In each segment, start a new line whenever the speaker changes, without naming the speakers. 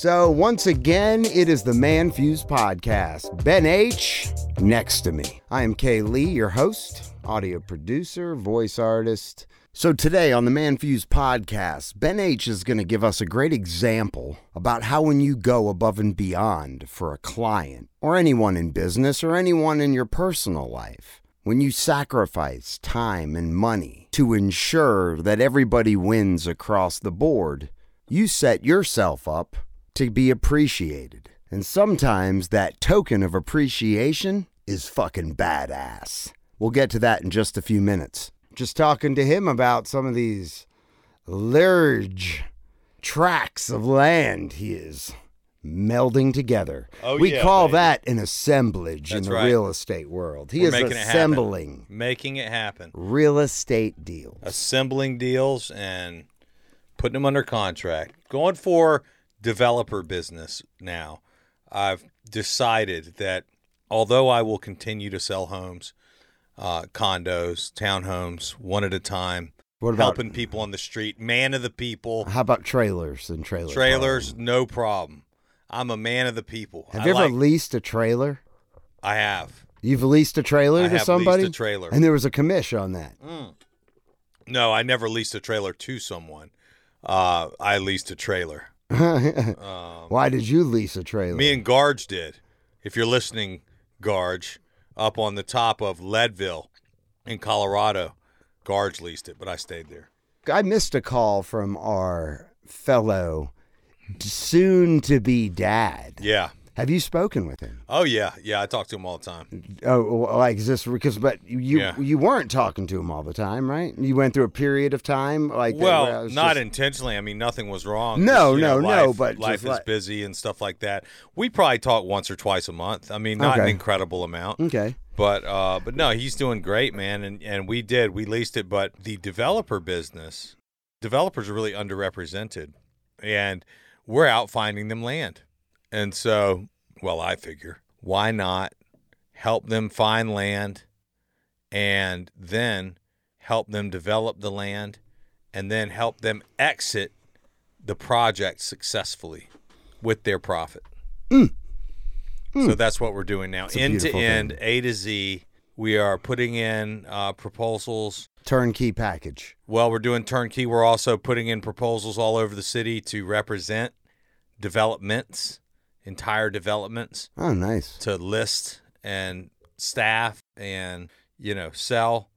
So, once again, it is the ManFUzed Podcast. Ben H. next to me. I am Kay Lee, your host, audio producer, voice artist. So, today on the ManFUzed Podcast, Ben H is going to give us a great example about how when you go above and beyond for a client, or anyone in business, or anyone in your personal life, when you sacrifice time and money to ensure that everybody wins across the board, you set yourself up to be appreciated. And sometimes that token of appreciation is fucking badass. We'll get to that in just a few minutes. Just talking to him about some of these large tracts of land he is melding together.
Oh,
we
yeah,
call
baby.
that an assemblage in the
right.
real estate world. He
We're
is
making it
assembling
Making it happen.
real estate deals.
Assembling deals and putting them under contract. Going for developer business now. I've decided that although I will continue to sell homes, uh, condos, townhomes, one at a time,
What about
helping people on the street, man of the people,
how about trailers and trailer
trailers,
parking?
no problem. I'm a man of the people.
Have
I
you ever
like-
leased a trailer?
I have.
You've leased a trailer
I
to
have
somebody,
leased a trailer.
and there was a commission on that.
No, I never leased a trailer to someone. Uh, I leased a trailer. Um,
Why did you lease a trailer?
Me and Garge did. If you're listening, Garge, up on the top of Leadville in Colorado, Garge leased it, but I stayed there.
I missed a call from our fellow soon to be dad.
Yeah.
Have you spoken with him?
Oh yeah, yeah. I talk to him all the time.
Oh, like is this because? But you
Yeah.
you weren't talking to him all the time, right? You went through a period of time like
Well, not
just-
intentionally. I mean, nothing was wrong.
No,
you know,
no, no,
life-
but
life
just
is
like-
busy and stuff like that. We probably talk once or twice a month. I mean, not an incredible amount.
okay.
But uh, but no, he's doing great, man. And and we did we leased it, but the developer business, developers are really underrepresented, and we're out finding them land. And so, well, I figure why not help them find land, and then help them develop the land, and then help them exit the project successfully with their profit. So that's what we're doing now. End to end. A to Z. We are putting in uh, proposals.
Turnkey package.
Well, we're doing turnkey. We're also putting in proposals all over the city to represent developments, entire developments,
Oh, nice.
to list and staff and, you know, sell.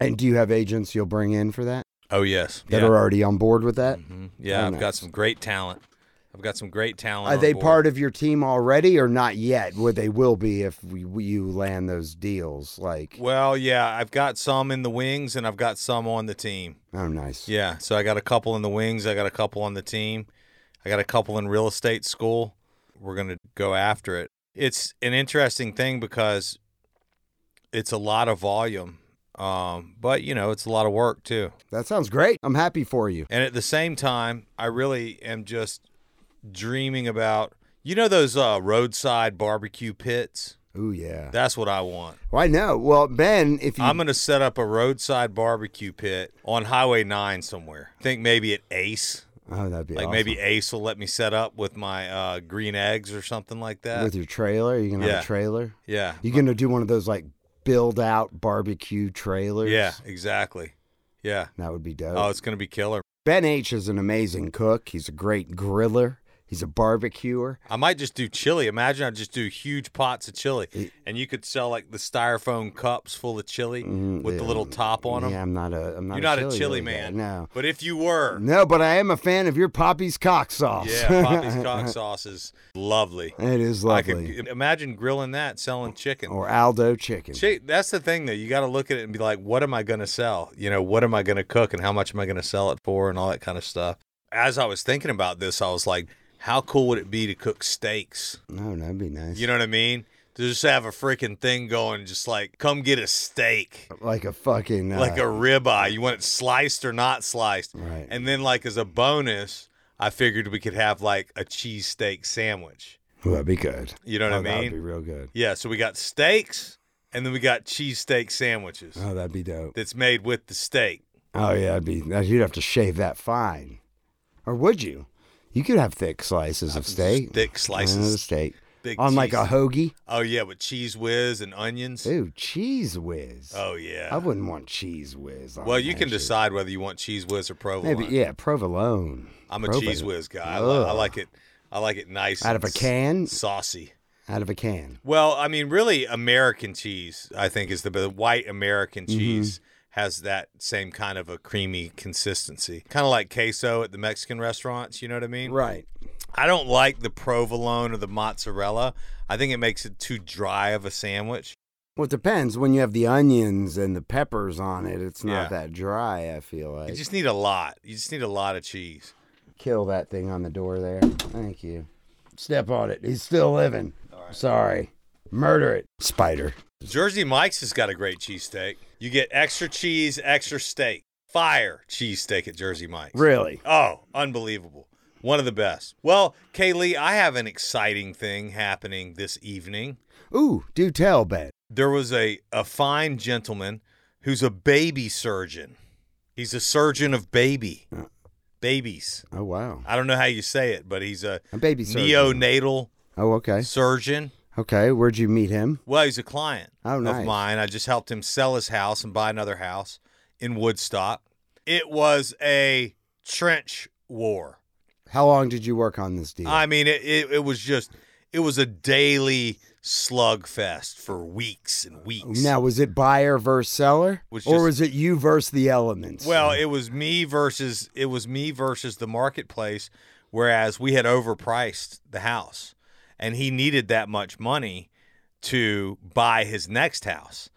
And do you have agents you'll bring in for that
Oh, yes.
that
yeah.
are already on board with that?
Mhm. Yeah,
Oh,
I've
nice.
got some great talent. I've got some great talent.
Are they
board.
part of your team already, or not yet? Where they will be if we, we- you land those deals? Like,
Well, yeah, I've got some in the wings and I've got some on the team.
oh, nice.
Yeah, so I got a couple in the wings. I got a couple on the team. I got a couple in real estate school. We're going to go after it. It's an interesting thing because it's a lot of volume, um, but you know, it's a lot of work too.
That sounds great. I'm happy for you.
And at the same time, I really am just dreaming about you know those uh, roadside barbecue pits.
Oh yeah.
That's what I want.
Well, I know. Well, Ben, if you
I'm going to set up a roadside barbecue pit on Highway 9 somewhere. I think maybe at Ace.
Oh, that'd be
Like
awesome.
maybe Ace will let me set up with my uh, green eggs or something like that.
with your trailer. You gonna
Yeah.
have a trailer?
yeah.
You gonna do one of those like build out barbecue trailers?
Yeah, exactly. Yeah.
that would be dope.
Oh, it's going to be killer.
ben H is an amazing cook. He's a great griller. He's a barbecuer.
I might just do chili. Imagine I just do huge pots of chili, and you could sell like the styrofoam cups full of chili
Mm,
with the little top on them.
Yeah, I'm not a. I'm not.
You're not a
chili,
chili
guy.
man.
No.
But if you were,
No, but I am a fan of your Poppy's cock sauce.
yeah, Poppy's cock sauce is lovely.
it is
I
lovely.
could imagine grilling that, selling chicken.
or Aldo chicken.
Chi- that's the thing though. You got to look at it and be like, what am I going to sell? You know, what am I going to cook and how much am I going to sell it for and all that kind of stuff. As I was thinking about this, I was like, how cool would it be to cook steaks?
No, that'd be nice.
You know what I mean? To just have a freaking thing going, just like, come get a steak,
like a fucking uh,
like a ribeye. You want it sliced or not sliced?
Right.
And then, like, as a bonus, I figured we could have like a cheesesteak sandwich.
Ooh, that'd be good.
You know what
oh,
I mean?
That'd be real good.
Yeah. So we got steaks and then we got cheesesteak sandwiches
Oh, that'd be dope.
that's made with the steak.
Oh yeah, that'd be. You'd have to shave that fine, or would you? You could have thick slices of steak.
thick slices of
steak.
big
On like a hoagie.
Oh yeah, with cheese whiz and onions.
Ooh, cheese whiz.
Oh yeah.
I wouldn't want cheese whiz.
well, you can
shit.
decide whether you want cheese whiz or provolone.
Maybe yeah, provolone.
I'm a
Provo-
cheese whiz guy. I, li- I like it. I like it nice.
Out of a can?
saucy.
Out of a can.
Well, I mean, really, American cheese, I think, is the, the white American
Mm-hmm.
Has that same kind of a creamy consistency, kind of like queso at the Mexican restaurants. You know what I mean?
Right.
I don't like the provolone or the mozzarella. I think it makes it too dry of a sandwich.
Well, it depends. When you have the onions and the peppers on it, it's not
Yeah.
that dry. I feel like.
You just need a lot. You just need a lot of cheese.
Kill that thing on the door there. Thank you. Step on it. He's still living. Sorry. Murder it. Spider.
Jersey Mike's has got a great cheesesteak. You get extra cheese, extra steak. Fire cheesesteak at Jersey Mike's.
Really?
Oh, unbelievable. One of the best. Well, Kaylee, I have an exciting thing happening this evening.
Ooh, do tell, Ben.
There was a, a fine gentleman who's a baby surgeon. He's a surgeon of baby. Babies.
Oh, wow.
I don't know how you say it, but he's a
A baby surgeon.
neonatal
Oh, okay.
surgeon.
Okay. Where'd you meet him?
Well, he's a client
Oh, nice.
of mine. I just helped him sell his house and buy another house in Woodstock. It was a trench war.
How long did you work on this deal?
I mean, it, it, it was just, it was a daily slugfest for weeks and weeks.
now, was it buyer versus seller?
Was
or
just-
was it you versus the elements?
Well, it was me versus it was me versus the marketplace, whereas we had overpriced the house, and he needed that much money to buy his next house,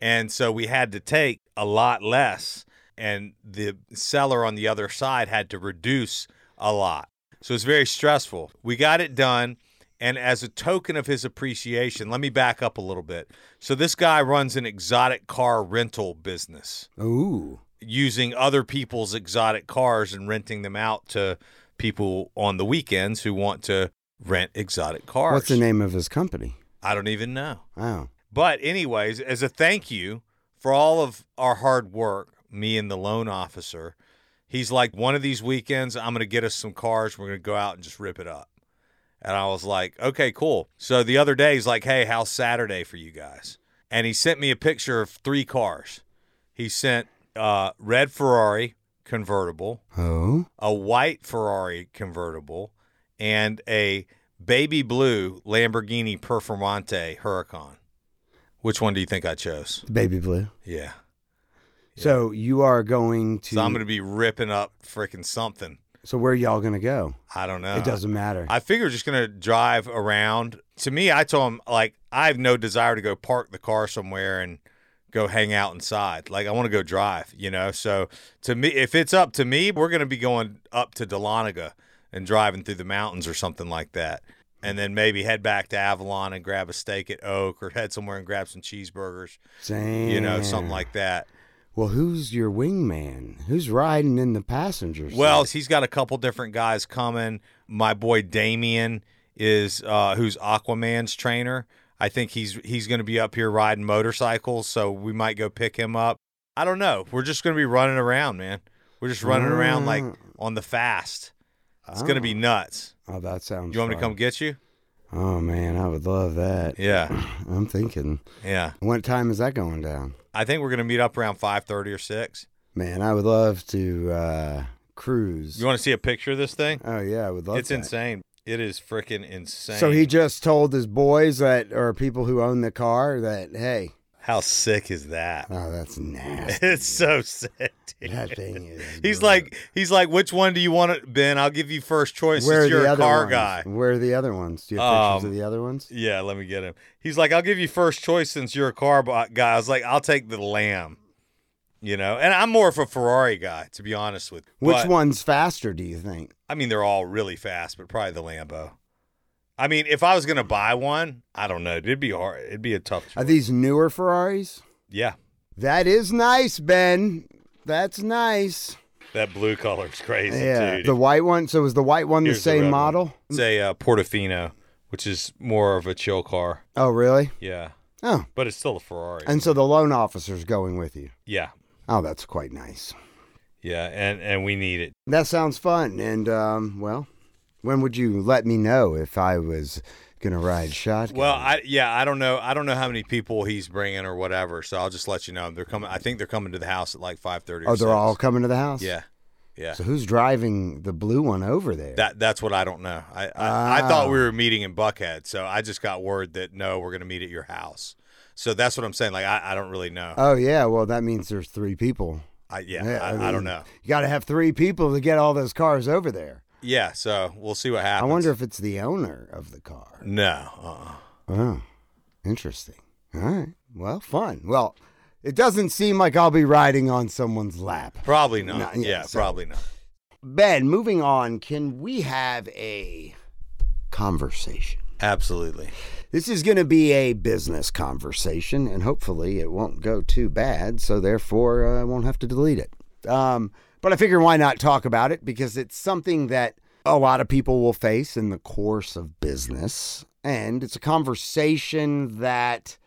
and so we had to take a lot less, and the seller on the other side had to reduce a lot. So it's very stressful. We got it done. And as a token of his appreciation, let me back up a little bit. So, this guy runs an exotic car rental business
Ooh.
using other people's exotic cars and renting them out to people on the weekends who want to rent exotic cars.
What's the name of his company?
I don't even know.
Oh.
But anyways, as a thank you for all of our hard work, me and the loan officer, he's like, one of these weekends, I'm going to get us some cars. We're going to go out and just rip it up. And I was like, okay, cool. So the other day, he's like, hey, how's Saturday for you guys? And he sent me a picture of three cars. He sent uh, red Ferrari convertible,
Oh.
a white Ferrari convertible, and a baby blue Lamborghini Performante Huracan. Which one do you think I chose?
Baby blue.
Yeah.
So you are going to.
So I'm going to be ripping up freaking something.
So where y'all gonna go?
I don't know.
it doesn't matter.
I figure we're just going to drive around. To me, I told him, like, I have no desire to go park the car somewhere and go hang out inside. Like, I want to go drive, you know? So to me, if it's up to me, we're going to be going up to Dahlonega and driving through the mountains or something like that. And then maybe head back to Avalon and grab a steak at Oak or head somewhere and grab some cheeseburgers, you know, something like that.
Well, who's your wingman? Who's riding in the passenger seat?
Well, he's got a couple different guys coming. My boy Damien is uh, who's Aquaman's trainer. I think he's he's going to be up here riding motorcycles, so we might go pick him up. I don't know. We're just going to be running around, man. We're just running around like
Ah.
on the fast. It's going to be nuts.
Oh, that sounds.
You want me to come get you?
Oh man, I would love that.
Yeah,
I'm thinking.
yeah.
What time is that going down?
I think we're going to meet up around five thirty or six.
Man, I would love to uh, cruise.
You want to see a picture of this thing?
oh yeah, I would love.
It's
that.
insane. It is freaking insane.
So he just told his boys that, or people who own the car, that hey,
How sick is that?
oh, that's nasty.
It's so sick. dude.
that thing is.
He's
gross.
like, he's like, which one do you want to, Ben? I'll give you first choice
where are
you're
the
a
other
car
ones?
guy.
Where are the other ones? Do you have pictures
Um,
of the other ones?
Yeah, let me get him. He's like, I'll give you first choice since you're a car guy. I was like, I'll take the Lamb. You know, and I'm more of a Ferrari guy, to be honest with. you.
Which
But,
one's faster? Do you think?
I mean, they're all really fast, but probably the Lambo. I mean, if I was gonna buy one, I don't know. It'd be hard. It'd be a tough.
Are these newer Ferraris?
yeah,
That is nice, Ben. That's nice.
that blue color's crazy,
Yeah,
dude.
the white one. So was the white one the
Here's the
same
one.
model?
It's a uh, Portofino, which is more of a chill car.
Oh, really?
Yeah,
Oh,
but it's still a Ferrari.
and so the loan officer's going with you.
yeah,
Oh, that's quite nice.
yeah, and and we need it.
That sounds fun. And um, well, When would you let me know if I was gonna ride shotgun?
Well, I yeah, I don't know. I don't know how many people he's bringing or whatever. So I'll just let you know. They're coming. I think they're coming to the house at like five thirty.
oh, they're all coming to the house.
Yeah, yeah.
So who's driving the blue one over there?
That that's what I don't know. I I, I thought we
Ah.
were meeting in Buckhead, so I just got word that no, we're going to meet at your house. So that's what I'm saying. Like I, I don't really know.
oh yeah. Well, that means there's three people.
I, yeah,
Yeah,
I,
I
I, don't know.
You got to have three people to get all those cars over there.
Yeah, so we'll see what happens.
I wonder if it's the owner of the car.
No. Uh-uh.
Oh, interesting. All right. Well, fun. Well, it doesn't seem like I'll be riding on someone's lap.
Probably not.
No, yeah,
yeah,
so-
probably not.
Ben, moving on, can we have a conversation?
Absolutely.
This is going to be a business conversation, and hopefully it won't go too bad, so therefore uh, I won't have to delete it. Um, but I figure why not talk about it because it's something that a lot of people will face in the course of business, and it's a conversation that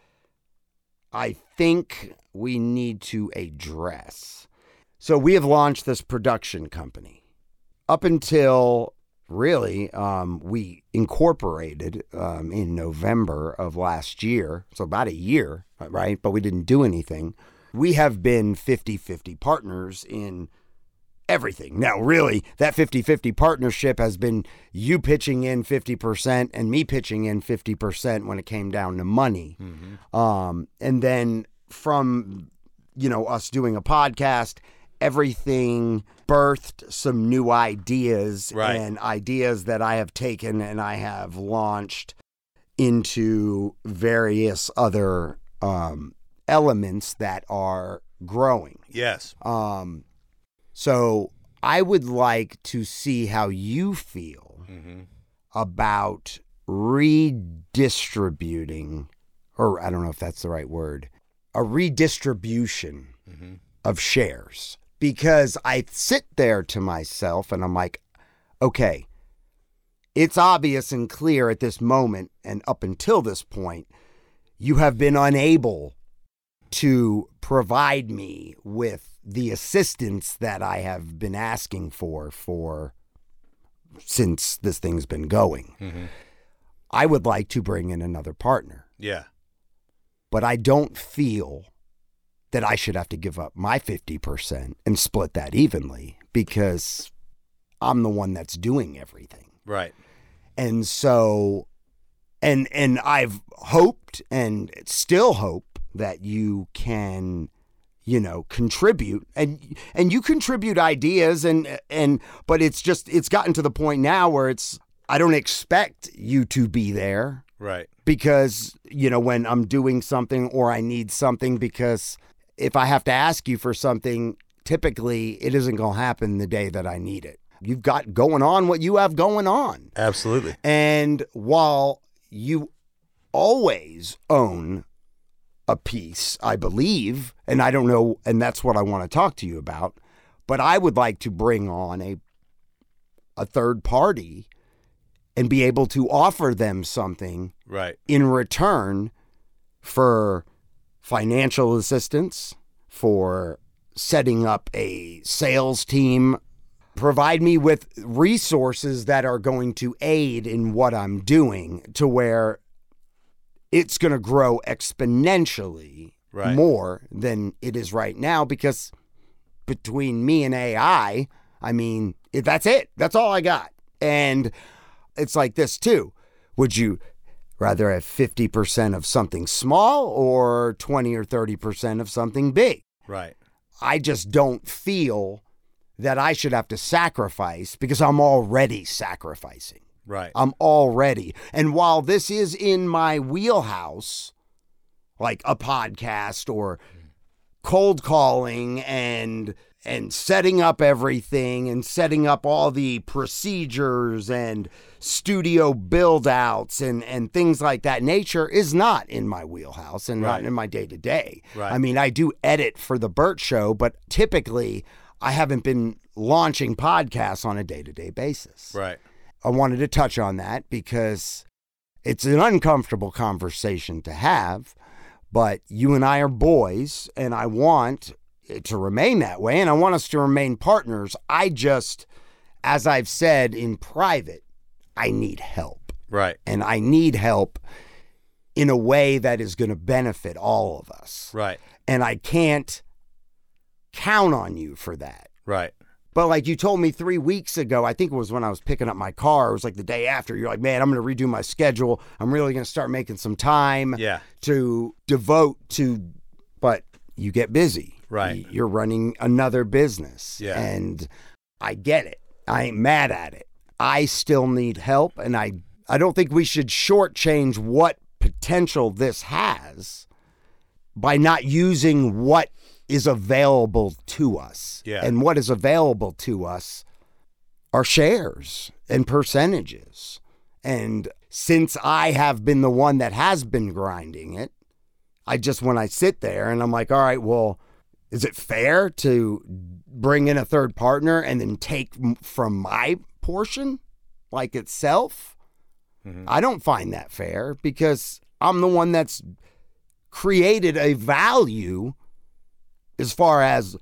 I think we need to address. So we have launched this production company. Up until really, um, we incorporated um, in November of last year, so about a year, right? But we didn't do anything. We have been 50 50 partners in everything. Now, really, that 50 50 partnership has been you pitching in 50% and me pitching in 50% when it came down to money. Um, and then from, you know, us doing a podcast, everything birthed some new ideas
Right.
and ideas that I have taken and I have launched into various other um, elements that are growing.
Yes.
Um, so I would like to see how you feel
hmm
about redistributing, or I don't know if that's the right word, a redistribution
hmm
of shares. Because I sit there to myself and I'm like, okay, it's obvious and clear at this moment and up until this point, you have been unable to provide me with the assistance that I have been asking for for since this thing's been going.
hmm
I would like to bring in another partner,
Yeah.
but I don't feel that I should have to give up my 50% and split that evenly because I'm the one that's doing everything.
Right.
And so and and I've hoped and still hope that you can you know contribute and and you contribute ideas and and but it's just it's gotten to the point now where it's I don't expect you to be there
Right.
because you know when I'm doing something or I need something because if I have to ask you for something typically it isn't going to happen the day that I need it. You've got going on what you have going on.
Absolutely.
And while you always own a piece, I believe, and I don't know, and that's what I want to talk to you about, but I would like to bring on a a third party and be able to offer them something
Right.
in return for financial assistance, for setting up a sales team, provide me with resources that are going to aid in what I'm doing to where it's going to grow exponentially
Right.
more than it is right now because between me and AI, I mean, it- that's it. That's all I got. And it's like this too. Would you rather have 50% of something small or 20 or 30% of something big?
Right.
I just don't feel that I should have to sacrifice because I'm already sacrificing.
Right.
I'm already. And while this is in my wheelhouse, like a podcast or cold calling and and setting up everything and setting up all the procedures and studio build outs and and things like that nature is not in my wheelhouse and not in my day to day.
Right.
I mean, I do edit for the Bert show, but typically I haven't been launching podcasts on a day to day basis.
Right.
I wanted to touch on that because it's an uncomfortable conversation to have, but you and I are boys, and I want it to remain that way, and I want us to remain partners. I just, as I've said in private, I need help.
Right.
And I need help in a way that is going to benefit all of us.
Right.
And I can't count on you for that.
Right.
But like you told me three weeks ago, I think it was when I was picking up my car. It was like the day after. You're like, man, I'm going to redo my schedule. I'm really going to start making some time
Yeah.
to devote to. But you get busy.
Right.
You're running another business.
Yeah.
And I get it. I ain't mad at it. I still need help, and I I don't think we should shortchange what potential this has by not using what is available to us.
Yeah.
And what is available to us are shares and percentages. And since I have been the one that has been grinding it, I just when I sit there and I'm like, all right, well, is it fair to bring in a third partner and then take from my portion like itself?
Mhm.
I don't find that fair because I'm the one that's created a value as far as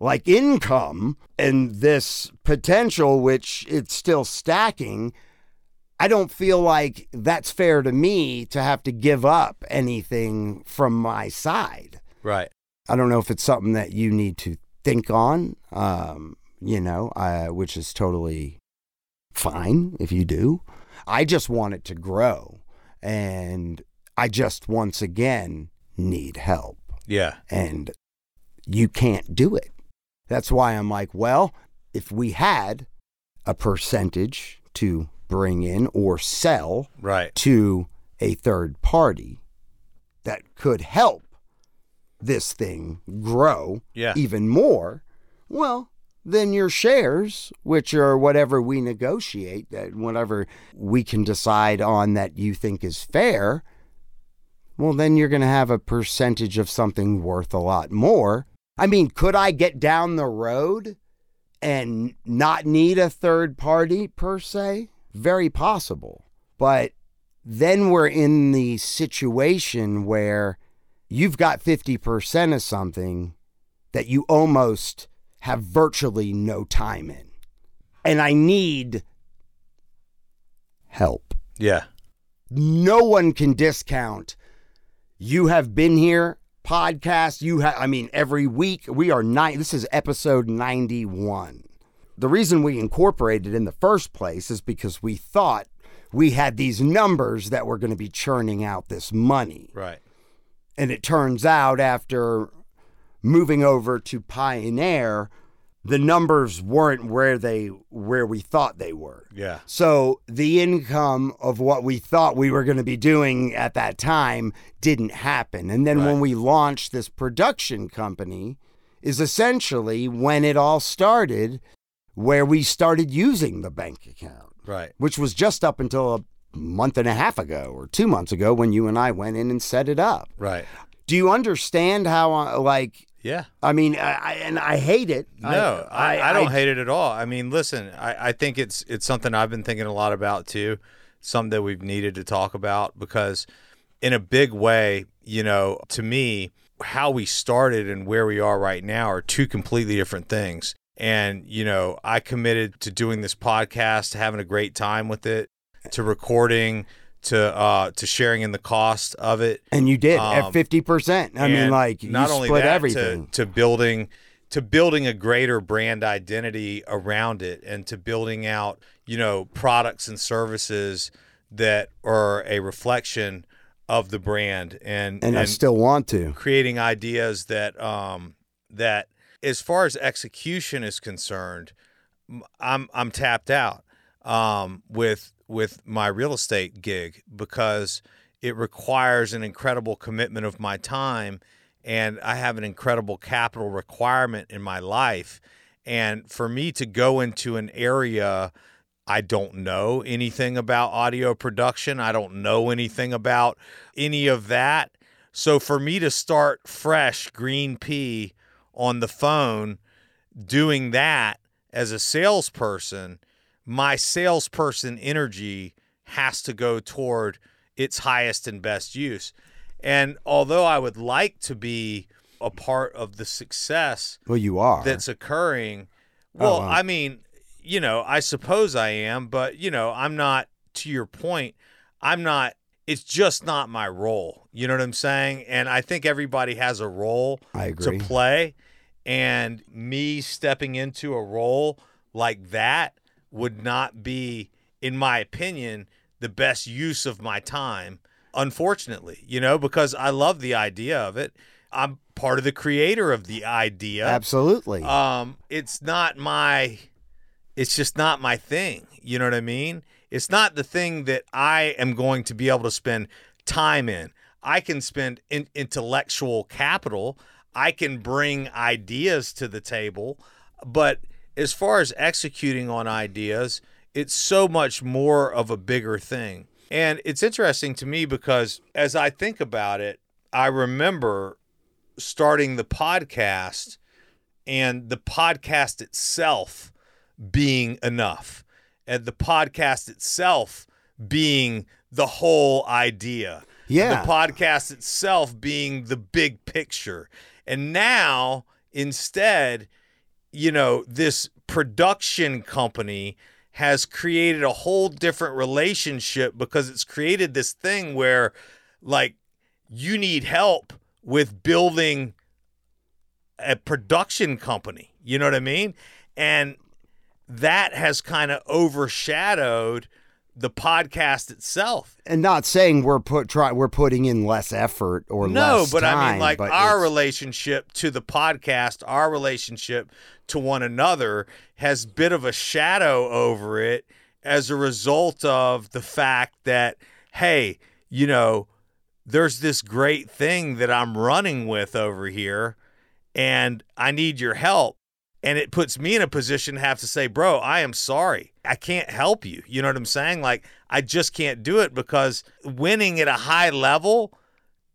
like income and this potential, which it's still stacking. I don't feel like that's fair to me to have to give up anything from my side.
Right.
I don't know if it's something that you need to think on, um, you know, uh, which is totally fine if you do. I just want it to grow. And I just, once again, need help.
Yeah.
And you can't do it. That's why I'm like, well, if we had a percentage to bring in or sell
Right.
to a third party that could help this thing grow
Yeah.
even more, well, then your shares, which are whatever we negotiate, that whatever we can decide on that you think is fair, well, then you're going to have a percentage of something worth a lot more. I mean, could I get down the road and not need a third party per se? Very possible. But then we're in the situation where you've got 50% of something that you almost have virtually no time in. And I need help.
Yeah.
No one can discount. You have been here, podcast. You have, I mean, every week we are nine. This is episode 91. The reason we incorporated in the first place is because we thought we had these numbers that were going to be churning out this money.
Right.
And it turns out after moving over to Pioneer, the numbers weren't where they where we thought they were.
Yeah.
So the income of what we thought we were going to be doing at that time didn't happen. And then when we launched this production company is essentially when it all started where we started using the bank account,
Right.
which was just up until a month and a half ago or 2 months ago when you and I went in and set it up.
Right.
Do you understand how uh, like
Yeah.
I mean, I, I, and I hate it.
No, I, I, don't hate it at all. I mean, listen, I, I think it's it's something I've been thinking a lot about too. Something that we've needed to talk about because in a big way, you know, to me, how we started and where we are right now are two completely different things. And, you know, I committed to doing this podcast, to having a great time with it, to recording, to uh to sharing in the cost of it.
And you did
Um,
at fifty percent. I mean,
and
like
not
you
only
split
that,
everything.
To, to building to building a greater brand identity around it and to building out you know products and services that are a reflection of the brand and
and, I still want to.
creating ideas that um that as far as execution is concerned I'm I'm tapped out um with with my real estate gig because it requires an incredible commitment of my time and I have an incredible capital requirement in my life and for me to go into an area I don't know anything about audio production. I don't know anything about any of that. So for me to start fresh, green pea on the phone doing that as a salesperson, my salesperson energy has to go toward its highest and best use. And although I would like to be a part of the success
Well, you are.
that's occurring. Well,
Oh, wow.
I mean, you know, I suppose I am, but you know, I'm not to your point, I'm not it's just not my role. You know what I'm saying? And I think everybody has a role
I agree.
to play. And me stepping into a role like that would not be, in my opinion, the best use of my time, unfortunately, you know, because I love the idea of it. I'm part of the creator of the idea.
Absolutely.
Um, it's not my it's just not my thing. You know what I mean? It's not the thing that I am going to be able to spend time in. I can spend in, intellectual capital. I can bring ideas to the table, but as far as executing on ideas, it's so much more of a bigger thing. And it's interesting to me because as I think about it, I remember starting the podcast and the podcast itself being enough and the podcast itself being the whole idea.
Yeah.
The podcast itself being the big picture. And now, instead, you know, this production company has created a whole different relationship because it's created this thing where, like, you need help with building a production company. You know what I mean? And that has kind of overshadowed the podcast itself.
and not saying we're put try we're putting in less effort or
No,
less
but I mean, like our relationship to the podcast, our relationship to one another has bit of a shadow over it as a result of the fact that, hey, you know, there's this great thing that I'm running with over here, and I need your help. And it puts me in a position to have to say, bro, I am sorry. I can't help you. You know what I'm saying? Like, I just can't do it because winning at a high level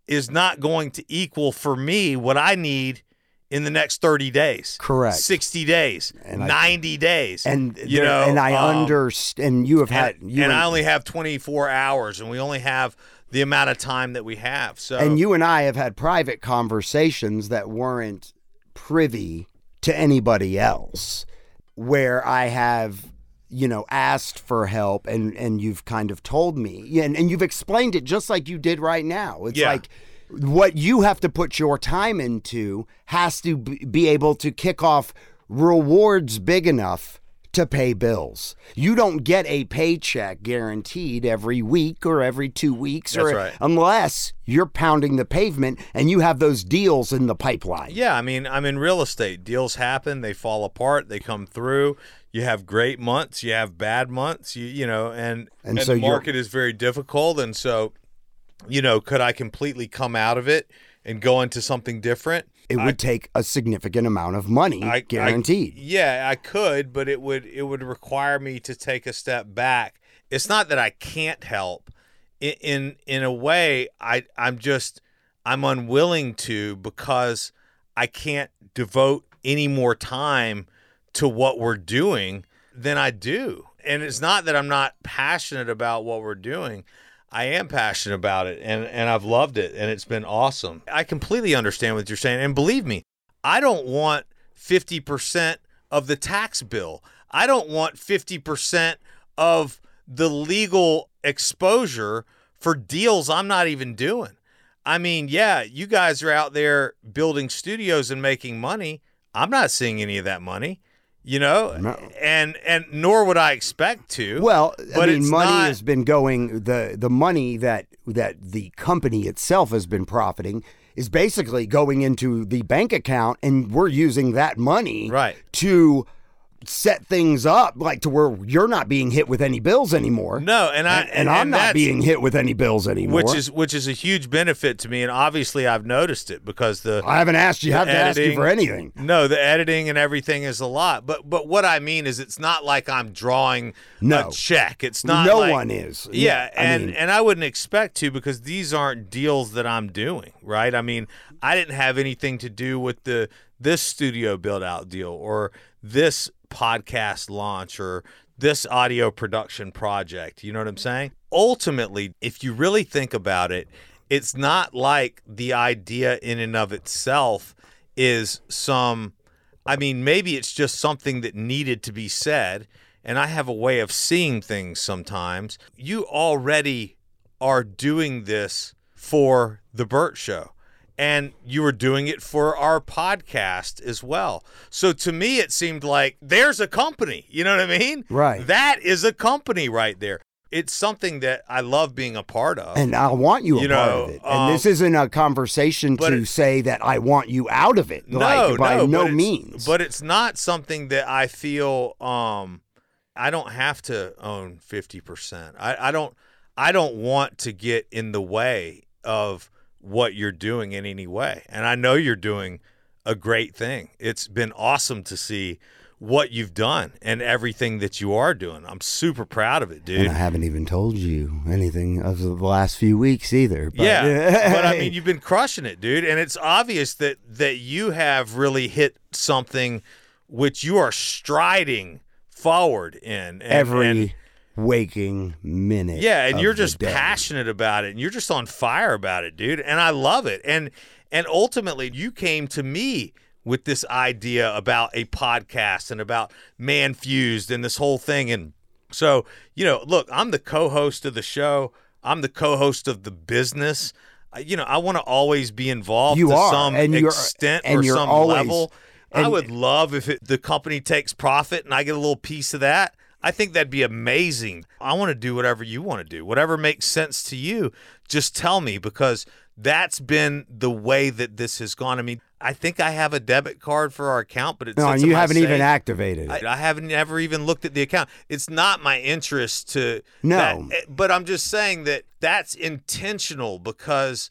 is not going to equal for me what I need in the next 30 days.
Correct.
60 days,
And I-
90 days.
and
you
there-
know,
and I
um,
understand and you have had
and,
you
and I only have 24 hours and we only have the amount of time that we have. So
and you and I have had private conversations that weren't privy to anybody else where I have you know asked for help and and you've kind of told me Yeah, and, and you've explained it just like you did right now it's
Yeah.
like what you have to put your time into has to be able to kick off rewards big enough to pay bills. You don't get a paycheck guaranteed every week or every two weeks or
right.
unless you're pounding the pavement and you have those deals in the pipeline.
Yeah, I mean, I'm in real estate. Deals happen, they fall apart, they come through. You have great months, you have bad months, you you know, and
And
and,
so
the market is very difficult and so you know, could I completely come out of it and go into something different?
It would take a significant amount of money
I- I-
guaranteed.
yeah, I could, but it would it would require me to take a step back. It's not that I can't help. In in, in a way, I I'm just I'm unwilling to because I can't devote any more time to what we're doing than I do. And it's not that I'm not passionate about what we're doing. I am passionate about it and, and I've loved it and it's been awesome. I completely understand what you're saying. And believe me, I don't want 50% of the tax bill. I don't want 50% of the legal exposure for deals I'm not even doing. I mean, yeah, you guys are out there building studios and making money. I'm not seeing any of that money, you know?
No.
And and nor would I expect to.
Well, I
But
mean, money
not-
has been going the the money that that the company itself has been profiting is basically going into the bank account, and we're using that money
Right.
to set things up like to where you're not being hit with any bills anymore.
no, and I
and, and I'm not being hit with any bills anymore.
which is which is a huge benefit to me and obviously I've noticed it because the
I haven't asked you, have to ask you for anything.
No, the editing and everything is a lot. But but what I mean is it's not like I'm drawing
No.
a check. It's not
no
like-
one is.
Yeah,
I
and
mean,
and I wouldn't expect to because these aren't deals that I'm doing, right? I mean, I didn't have anything to do with the this studio build out deal or this podcast launch or this audio production project. You know what I'm saying? Ultimately, if you really think about it, it's not like the idea in and of itself is some I mean, maybe it's just something that needed to be said and I have a way of seeing things sometimes. You already are doing this for the Bert Show. And you were doing it for our podcast as well. So to me, it seemed like there's a company. You know what I mean?
Right.
That is a company right there. It's something that I love being a part of.
And I want you a
You
part
know,
of it.
um,
and this isn't a conversation to
it-
say that I want you out of it.
no,
like, by
no,
no
but it's-
means.
But it's not something that I feel um I don't have to own fifty percent. I, I don't I don't want to get in the way of what you're doing in any way. And I know you're doing a great thing. It's been awesome to see what you've done and everything that you are doing. I'm super proud of it, dude.
and I haven't even told you anything of the last few weeks either. But,
Yeah, but I mean, you've been crushing it, dude, and it's obvious that that you have really hit something which you are striding forward in and,
every
and-
waking minute.
yeah, and you're just
day.
passionate about it, and you're just on fire about it, dude, and I love it, and and ultimately, you came to me with this idea about a podcast and about ManFUzed and this whole thing, and so you know, look, I'm the co-host of the show. I'm the co-host of the business. You know, I want to always be involved
You
to
are,
some
and
extent
and
or some
always-
level. I would love if it, the company takes profit and I get a little piece of that. I think that'd be amazing. I want to do whatever you want to do, whatever makes sense to you. Just tell me because that's been the way that this has gone. I mean, I think I have a debit card for our account, but it's
No, you haven't even activated it.
I, I haven't ever even looked at the account. It's not my interest to
No.
that- eh, but I'm just saying that that's intentional because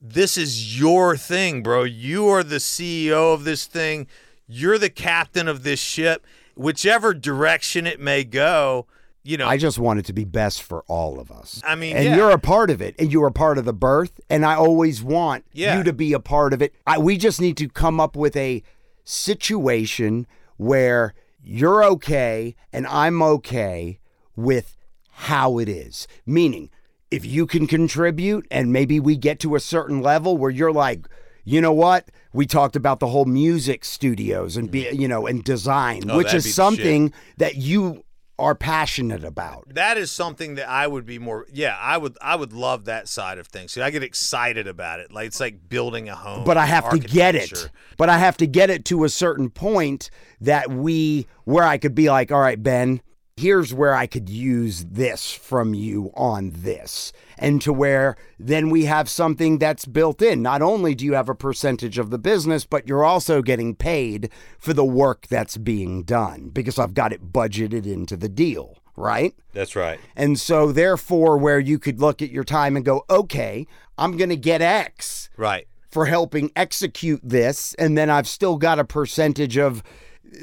this is your thing, bro. You are the CEO of this thing. You're the captain of this ship. Whichever direction it may go, you know.
I just want it to be best for all of us.
I mean,
and
yeah.
you're a part of it, and you're a part of the birth, and I always want
Yeah.
you to be a part of it. I, we just need to come up with a situation where you're okay and I'm okay with how it is. Meaning, if you can contribute and maybe we get to a certain level where you're like, you know what? We talked about the whole music studios and be, you know, and design.
Oh,
which is
be the shit.
something that you are passionate about.
that is something that I would be more yeah, I would I would love that side of things. See, I get excited about it. Like it's like building a home.
but I have to get it. But I have to get it to a certain point that we, where I could be like, all right, Ben, here's where I could use this from you on this. And to where then we have something that's built in. Not only do you have a percentage of the business, but you're also getting paid for the work that's being done because I've got it budgeted into the deal, right?
That's right.
And so, therefore, where you could look at your time and go, okay, I'm going to get X
Right.
for helping execute this and then I've still got a percentage of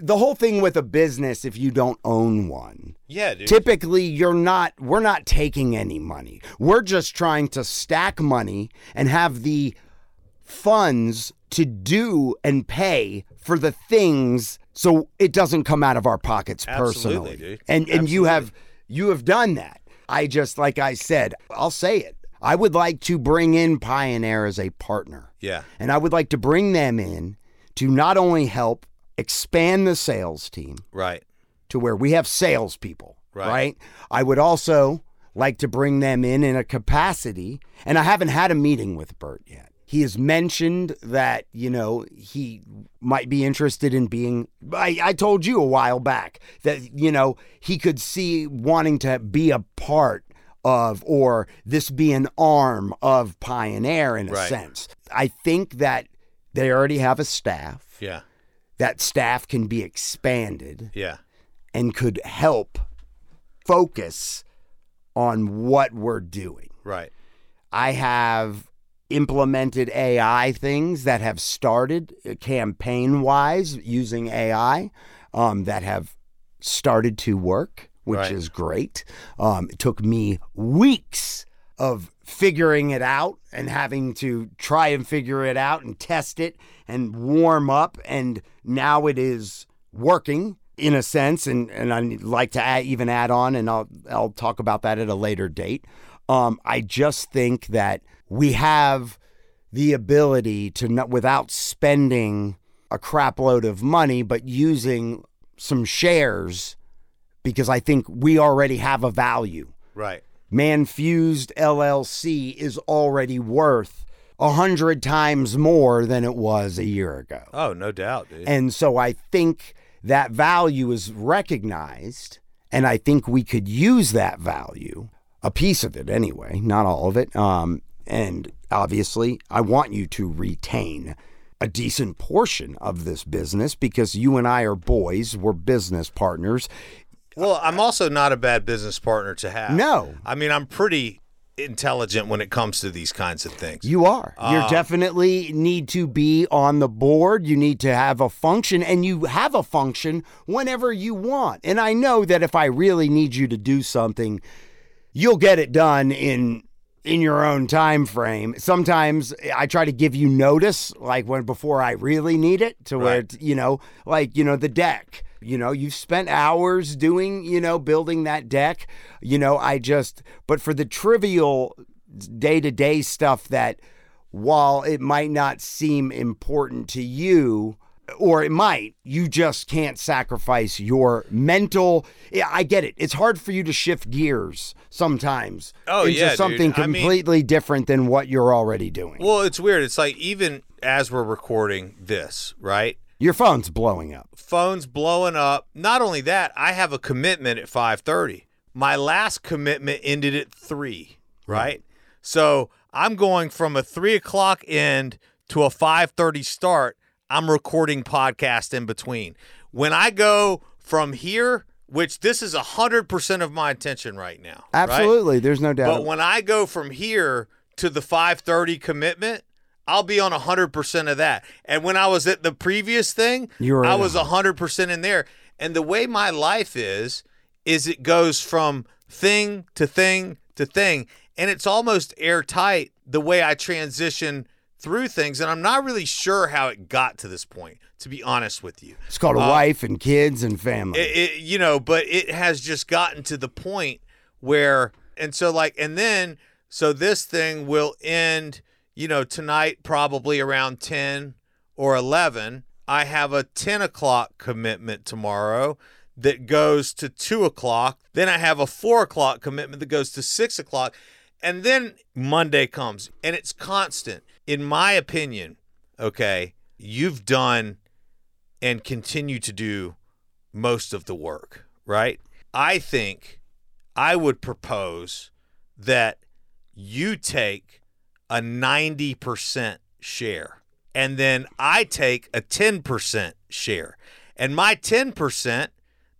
the whole thing with a business if you don't own one.
Yeah, dude.
Typically you're not we're not taking any money. We're just trying to stack money and have the funds to do and pay for the things so it doesn't come out of our pockets
Absolutely,
personally.
dude.
And and you have you have done that. I just like I said, I'll say it. I would like to bring in Pioneer as a partner.
yeah.
And I would like to bring them in to not only help expand the sales team
Right.
to where we have salespeople,
Right.
right? I would also like to bring them in in a capacity, and I haven't had a meeting with Bert yet. He has mentioned that, you know, he might be interested in being. I, I told you a while back that, you know, he could see wanting to be a part of, or this be an arm of Pioneer in a
Right.
sense. I think that they already have a staff.
Yeah.
That staff can be expanded
Yeah.
and could help focus on what we're doing.
Right.
I have implemented AI things that have started campaign wise using AI um, that have started to work, which
Right.
is great. Um, it took me weeks of figuring it out and having to try and figure it out and test it and warm up. And now it is working in a sense. And, and I'd like to add, even add on, and I'll, I'll talk about that at a later date. Um, I just think that we have the ability to, not, without spending a crap load of money, but using some shares because I think we already have a value.
Right.
ManFUzed LLC is already worth a hundred times more than it was a year ago.
Oh, no doubt, dude.
And so I think that value is recognized, and I think we could use that value, a piece of it anyway, not all of it. Um, and obviously, I want you to retain a decent portion of this business because you and I are boys, we're business partners.
well, I'm also not a bad business partner to have.
No.
I mean, I'm pretty intelligent when it comes to these kinds of things.
You are. You
Ah.
definitely need to be on the board. You need to have a function, and you have a function whenever you want. And I know that if I really need you to do something, you'll get it done in in your own time frame. Sometimes I try to give you notice, like when before I really need it, to where
Right.
it's, you know, like you know the deck. You know, you've spent hours doing, you know, building that deck. You know, I just, but for the trivial day to day stuff that, while it might not seem important to you, or it might, you just can't sacrifice your mental. Yeah, I get it. It's hard for you to shift gears sometimes
Oh,
into
yeah, dude.
something
I mean-
completely different than what you're already doing.
Well, it's weird. It's like even as we're recording this, right?
Your phone's blowing up.
Phone's blowing up. Not only that, I have a commitment at 5:30. My last commitment ended at three, right? So I'm going from a three o'clock end to a 5:30 start. I'm recording podcast in between. When I go from here, which this is hundred percent of my attention right now, right?
Absolutely. There's no doubt.
But when I go from here to the 5:30 commitment, I'll be on 100% of that. And when I was at the previous thing,
You were
I was 100% in there. And the way my life is is it goes from thing to thing to thing, and it's almost airtight the way I transition through things and I'm not really sure how it got to this point to be honest with you.
it's called a wife and kids and family.
uh, It, it, you know, but it has just gotten to the point where, and so like, and then, so this thing will end, you know, tonight probably around 10 or 11. I have a 10 o'clock commitment tomorrow that goes to 2 o'clock. Then I have a 4 o'clock commitment that goes to 6 o'clock. And then Monday comes and it's constant. In my opinion, okay, you've done and continue to do most of the work, right? I think I would propose that you take a 90% share and then I take a 10% share. And my 10%,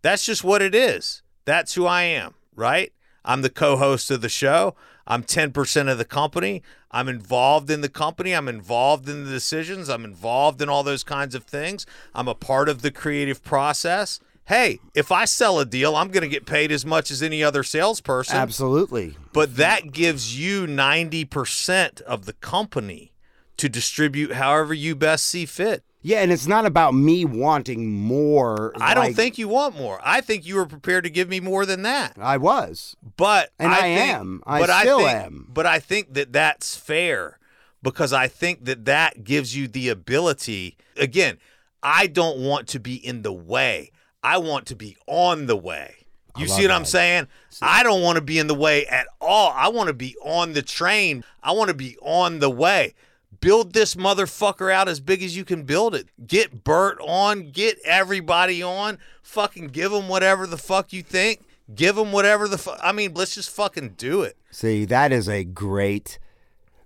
that's just what it is. That's who I am, right? I'm the co host of the show. I'm 10% of the company. I'm involved in the company. I'm involved in the decisions. I'm involved in all those kinds of things. I'm a part of the creative process. Hey, if I sell a deal, I'm going to get paid as much as any other salesperson.
Absolutely.
But that gives you 90% of the company to distribute however you best see fit.
Yeah, and it's not about me wanting more.
I don't think you want more. I think you were prepared to give me more than that.
I was.
But
And I
think-
am. I
but
still
think,
am.
But I think that that's fair because I think that that gives you the ability. Again, I don't want to be in the way. I want to be on the way. You see what I'm
that.
saying? I don't want to be in the way at all. I want to be on the train. I want to be on the way. Build this motherfucker out as big as you can build it. Get Bert on, get everybody on. Fucking give them whatever the fuck you think. Give them whatever the fuck. I mean, let's just fucking do it.
See, that is a great,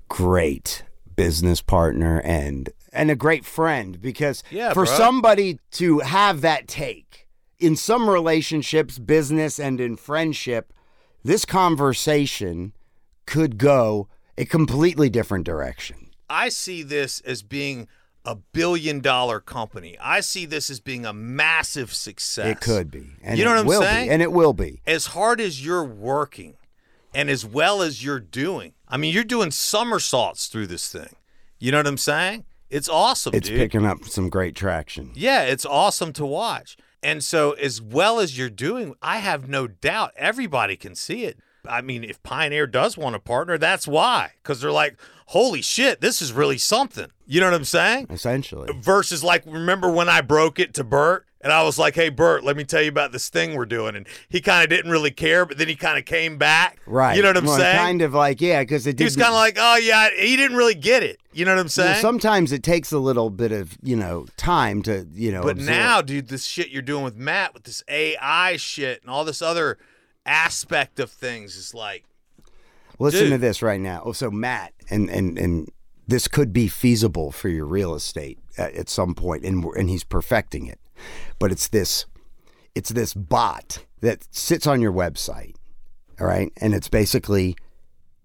great business partner and and a great friend because
Yeah,
for
bro.
somebody to have that take in some relationships, business and in friendship, this conversation could go a completely different direction.
I see this as being a billion dollar company. I see this as being a massive success.
It could be. And
You know what I'm saying?
Be, and it will be.
as hard as you're working and as well as you're doing, I mean, you're doing somersaults through this thing. You know what I'm saying? It's awesome,
It's
dude.
picking up some great traction.
Yeah, it's awesome to watch. And so, as well as you're doing, I have no doubt everybody can see it. I mean, if Pioneer does want a partner, that's why. Because they're like, holy shit, this is really something. You know what I'm saying?
Essentially.
Versus, like, remember when I broke it to Bert And I was like, "Hey, Bert, let me tell you about this thing we're doing." And he kind of didn't really care, but then he kind of came back.
Right.
You know what I'm
Well,
saying?
Kind of like yeah, because it
he was kind of like, "Oh yeah," he didn't really get it. You know what I'm saying?
Well, sometimes it takes a little bit of you know time to you know.
But now, dude, this shit you're doing with Matt with this AI shit and all this other aspect of things is like,
listen to this right now. Oh, so Matt, and and and this could be feasible for your real estate at, at some point, and and he's perfecting it. But it's this, it's this bot that sits on your website, all right, and it's basically.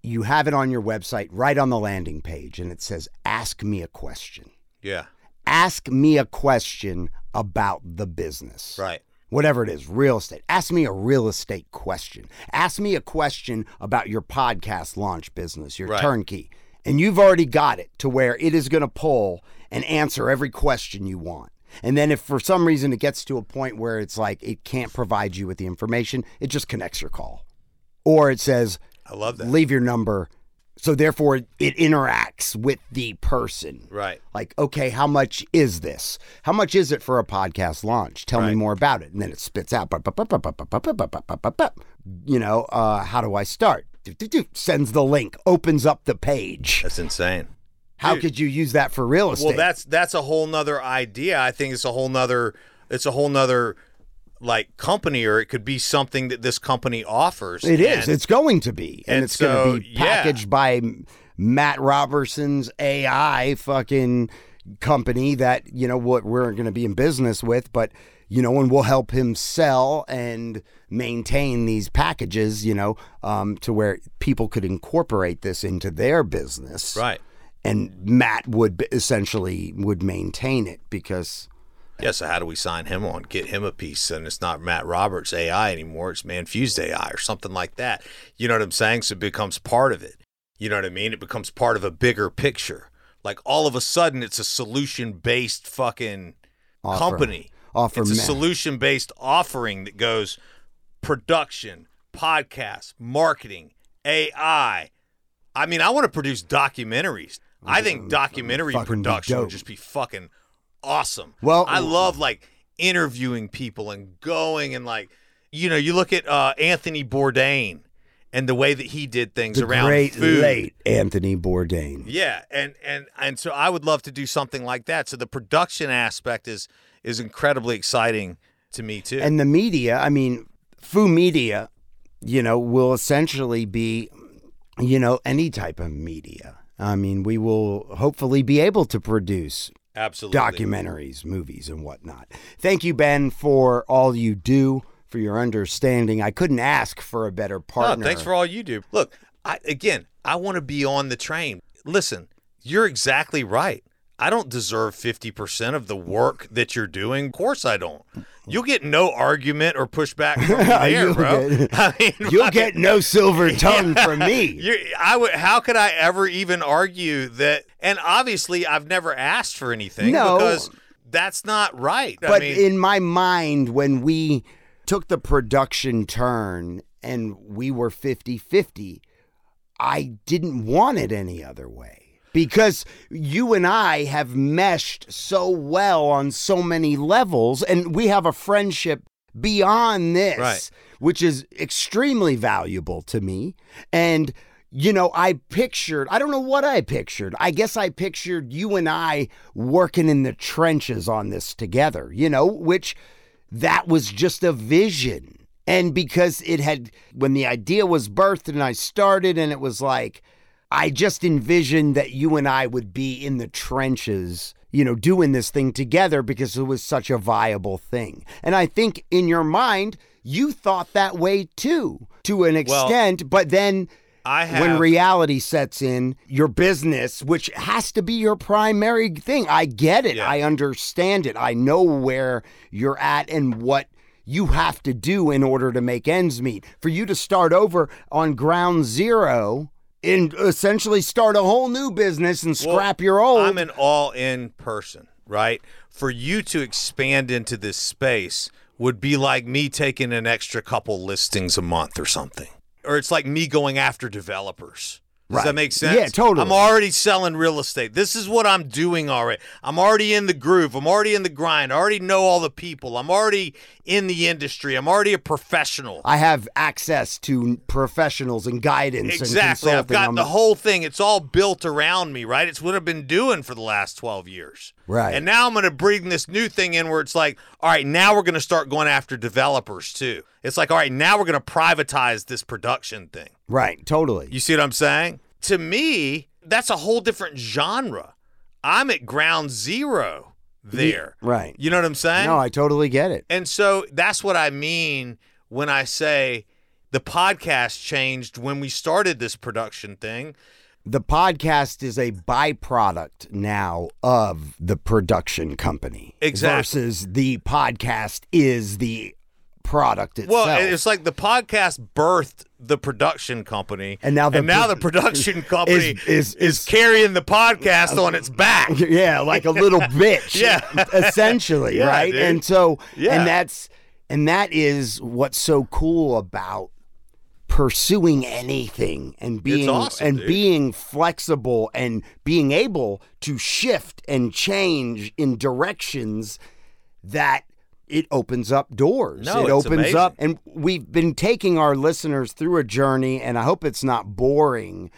You have it on your website right on the landing page, and it says, Ask me a question.
yeah,
Ask me a question about the business.
right,
whatever it is, real estate. Ask me a real estate question. Ask me a question about your podcast launch business, your
Right.
turnkey. And you've already got it to where it is going to pull and answer every question you want. And then if for some reason it gets to a point where it's like it can't provide you with the information, it just connects your call. Or it says,
I love that.
Leave your number. So therefore it interacts with the person.
Right.
Like, okay, how much is this? How much is it for a podcast launch? Tell
right.
me more about it. And then it spits out, you know, uh, how do I start? Sends the link, opens up the page.
That's insane.
How
Dude.
could you use that for real estate?
Well, that's that's a whole nother idea. I think it's a whole nother. It's a whole nother like company, or it could be something that this company offers.
It is.
And-
It's going to be. And,
and
it's going to be
yeah.
packaged by Matt Robertson's AI fucking company that, you know, what we're going to be in business with, but, you know, and we'll help him sell and maintain these packages, you know, um, to where people could incorporate this into their business.
right.
And Matt would essentially would maintain it because
Yeah. So how do we sign him on? Get him a piece, and it's not Matt Roberts AI anymore. It's ManFUzed AI or something like that. You know what I'm saying? So it becomes part of it. You know what I mean? It becomes part of a bigger picture. Like all of a sudden, it's a solution based fucking
Offer-
company.
offer
it's a solution based offering that goes production, podcast, marketing, AI. I mean, I want to produce documentaries. I think documentary
Fucking
production would just be fucking awesome.
Well-
I love like interviewing people and going and like, you know, you look at uh, Anthony Bourdain and the way that he did things
the
around
great
food.
late Anthony Bourdain.
Yeah, and and and so I would love to do something like that. So the production aspect is is incredibly exciting to me too.
And the media, I mean, Fu Media, you know, will essentially be, you know, any type of media. I mean, we will hopefully be able to produce
Absolutely.
documentaries, movies, and whatnot. Thank you, Ben, for all you do, for your understanding. I couldn't ask for a better
No,
partner.
thanks for all you do. Look, I, again, I want to be on the train. Listen, you're exactly right. I don't deserve 50% of the work that you're doing. Of course I don't. You'll get no argument or pushback from me there,
You'll
bro.
get-
I mean,
You'll
I-
get no silver tongue from me.
I would. How could I ever even argue that? And obviously, I've never asked for anything
No.
because that's not right. I
But
mean,
in my mind, when we took the production turn and we were 50 50, I didn't want it any other way. Because you and I have meshed so well on so many levels, and we have a friendship beyond this,
Right.
which is extremely valuable to me. And you know, I pictured, I don't know what I pictured. I guess I pictured you and I working in the trenches on this together, you know, which that was just a vision. And because it had, when the idea was birthed and I started, and it was like, I just envisioned that you and I would be in the trenches, you know, doing this thing together because it was such a viable thing. And I think in your mind, you thought that way too, to an
Well,
extent, but then
I have.
when reality sets in, your business, which has to be your primary thing. I get it.
Yeah.
I understand it. I know where you're at and what you have to do in order to make ends meet. For you to start over on ground zero and essentially start a whole new business and
Well,
scrap your old.
I'm an all-in person, right? For you to expand into this space would be like me taking an extra couple listings a month or something, or it's like me going after developers. Does
Right.
that make sense?
Yeah, totally.
I'm already selling real estate. This is what I'm doing already. I'm already in the groove. I'm already in the grind. I already know all the people. I'm already in the industry. I'm already a professional.
I have access to professionals and guidance
Exactly.
and
I've got
I'm-
the whole thing. It's all built around me, right? It's what I've been doing for the last 12 years.
Right.
And now I'm going to bring this new thing in where it's like, all right, now we're going to start going after developers too. It's like, all right, now we're going to privatize this production thing.
Right, totally.
You see what I'm saying? To me, that's a whole different genre. I'm at ground zero there.
right.
You know what I'm saying?
No, I totally get it.
And so that's what I mean when I say the podcast changed when we started this production thing.
The podcast is a byproduct now of the production company.
Exactly.
Versus the podcast is the product itself.
Well, it's like the podcast birthed the production company,
And now the
and now the production company
is- is-
carrying the podcast on its back.
yeah, like a little bitch.
Yeah.
essentially,
Yeah,
right?
dude.
And so,
Yeah.
and that's, and that is what's so cool about pursuing anything and being
awesome,
and
dude.
being flexible and being able to shift and change in directions that it opens up doors.
No,
it opens
amazing.
up and we've been taking our listeners through a journey and I hope it's not boring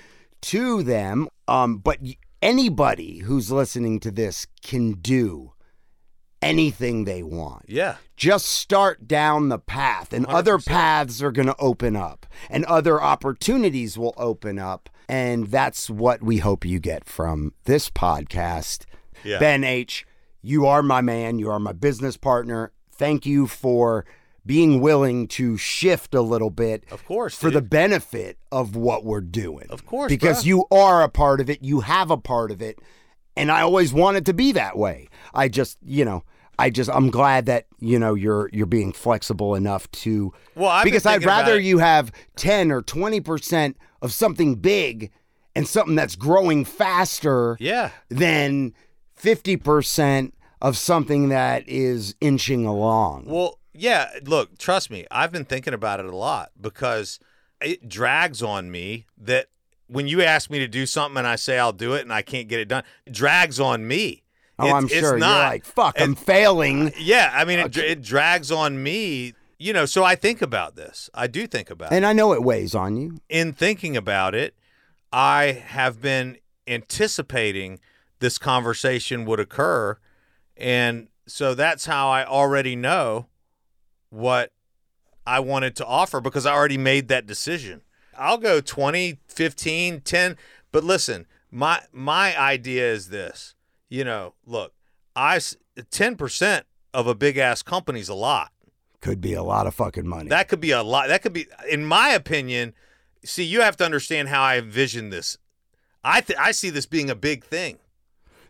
to them. Um, but anybody who's listening to this can do anything they want.
Yeah.
Just start down the path, and other
100%.
paths are going to open up, and other opportunities will open up. And that's what we hope you get from this podcast.
Yeah.
Ben H., you are my man. You are my business partner. Thank you for being willing to shift a little bit
Of course.
for the benefit of what we're doing.
Of course,
Because
bruh.
you are a part of it, you have a part of it, and I always want it to be that way. I just, you know, I just I'm glad that, you know, you're you're being flexible enough to
Well, I've
because I'd rather you have 10 or 20% of something big and something that's growing faster
Yeah.
than 50% of something that is inching along.
Well, yeah, look, trust me, I've been thinking about it a lot because it drags on me that when you ask me to do something and I say I'll do it and I can't get it done, it drags on me.
oh,
It's-
I'm
it's
sure
not-
you're like, fuck, I'm failing.
Yeah, I mean, it, it drags on me, you know, so I think about this. I do think about it.
And I know it weighs on you.
In thinking about it, I have been anticipating this conversation would occur. And so that's how I already know what I wanted to offer because I already made that decision. I'll go 20, 15, 10, but listen, my my idea is this. You know, look, I 10% of a big ass company is a lot.
Could be a lot of fucking money.
That could be a lot. That could be, in my opinion. See, you have to understand how I envision this. I th- I see this being a big thing.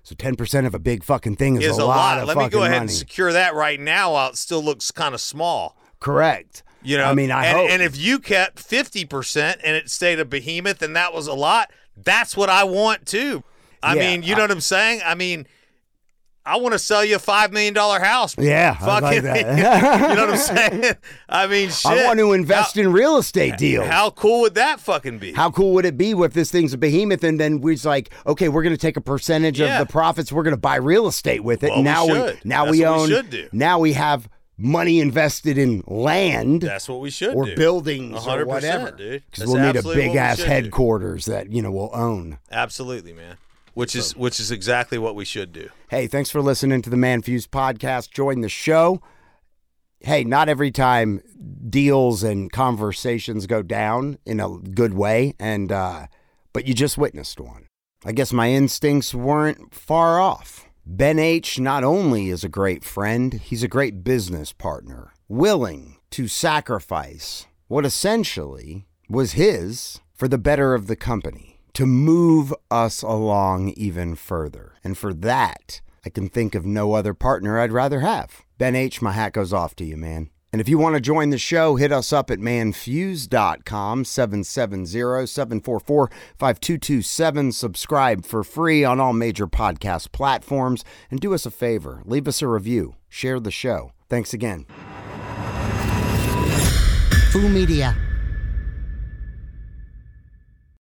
So 10% of a big fucking thing is,
Is
a, lot, of
Let me go ahead
money.
and secure that right now. While it still looks kind of small.
Correct.
You know,
I mean, I
and,
hope.
and if you kept fifty percent and it stayed a behemoth and that was a lot, that's what I want too. I
Yeah,
mean, you know what I'm saying? I mean, I want to sell you a five million dollar house.
yeah, like
Fucking,
that.
you know what I'm saying? I mean, shit.
I want to invest in real estate deals.
How cool would that fucking be?
How cool would it be if this thing's a behemoth and then we're just like, okay, we're going to take a percentage
Yeah.
of the profits, we're going to buy real estate with it.
Well, we
now
should.
now
That's
we
what we
own.
should do.
Now we have money invested in land
That's what we should
or
do.
buildings
A hundred
or whatever,
dude.
Because we'll need a big ass
should do.
headquarters that you know we'll own.
Absolutely, man. Which is which is exactly what we should do.
Hey, thanks for listening to the ManFUzed podcast. Join the show. Hey, not every time deals and conversations go down in a good way, and uh, but you just witnessed one. I guess my instincts weren't far off. Ben H not only is a great friend, he's a great business partner, willing to sacrifice what essentially was his for the better of the company, to move us along even further. And for that, I can think of no other partner I'd rather have. Ben H, my hat goes off to you, man. And if you want to join the show, hit us up at manfuzed.com 770-744-5227. Subscribe for free on all major podcast platforms and do us a favor, leave us a review, share the show. Thanks again.
Foo Media.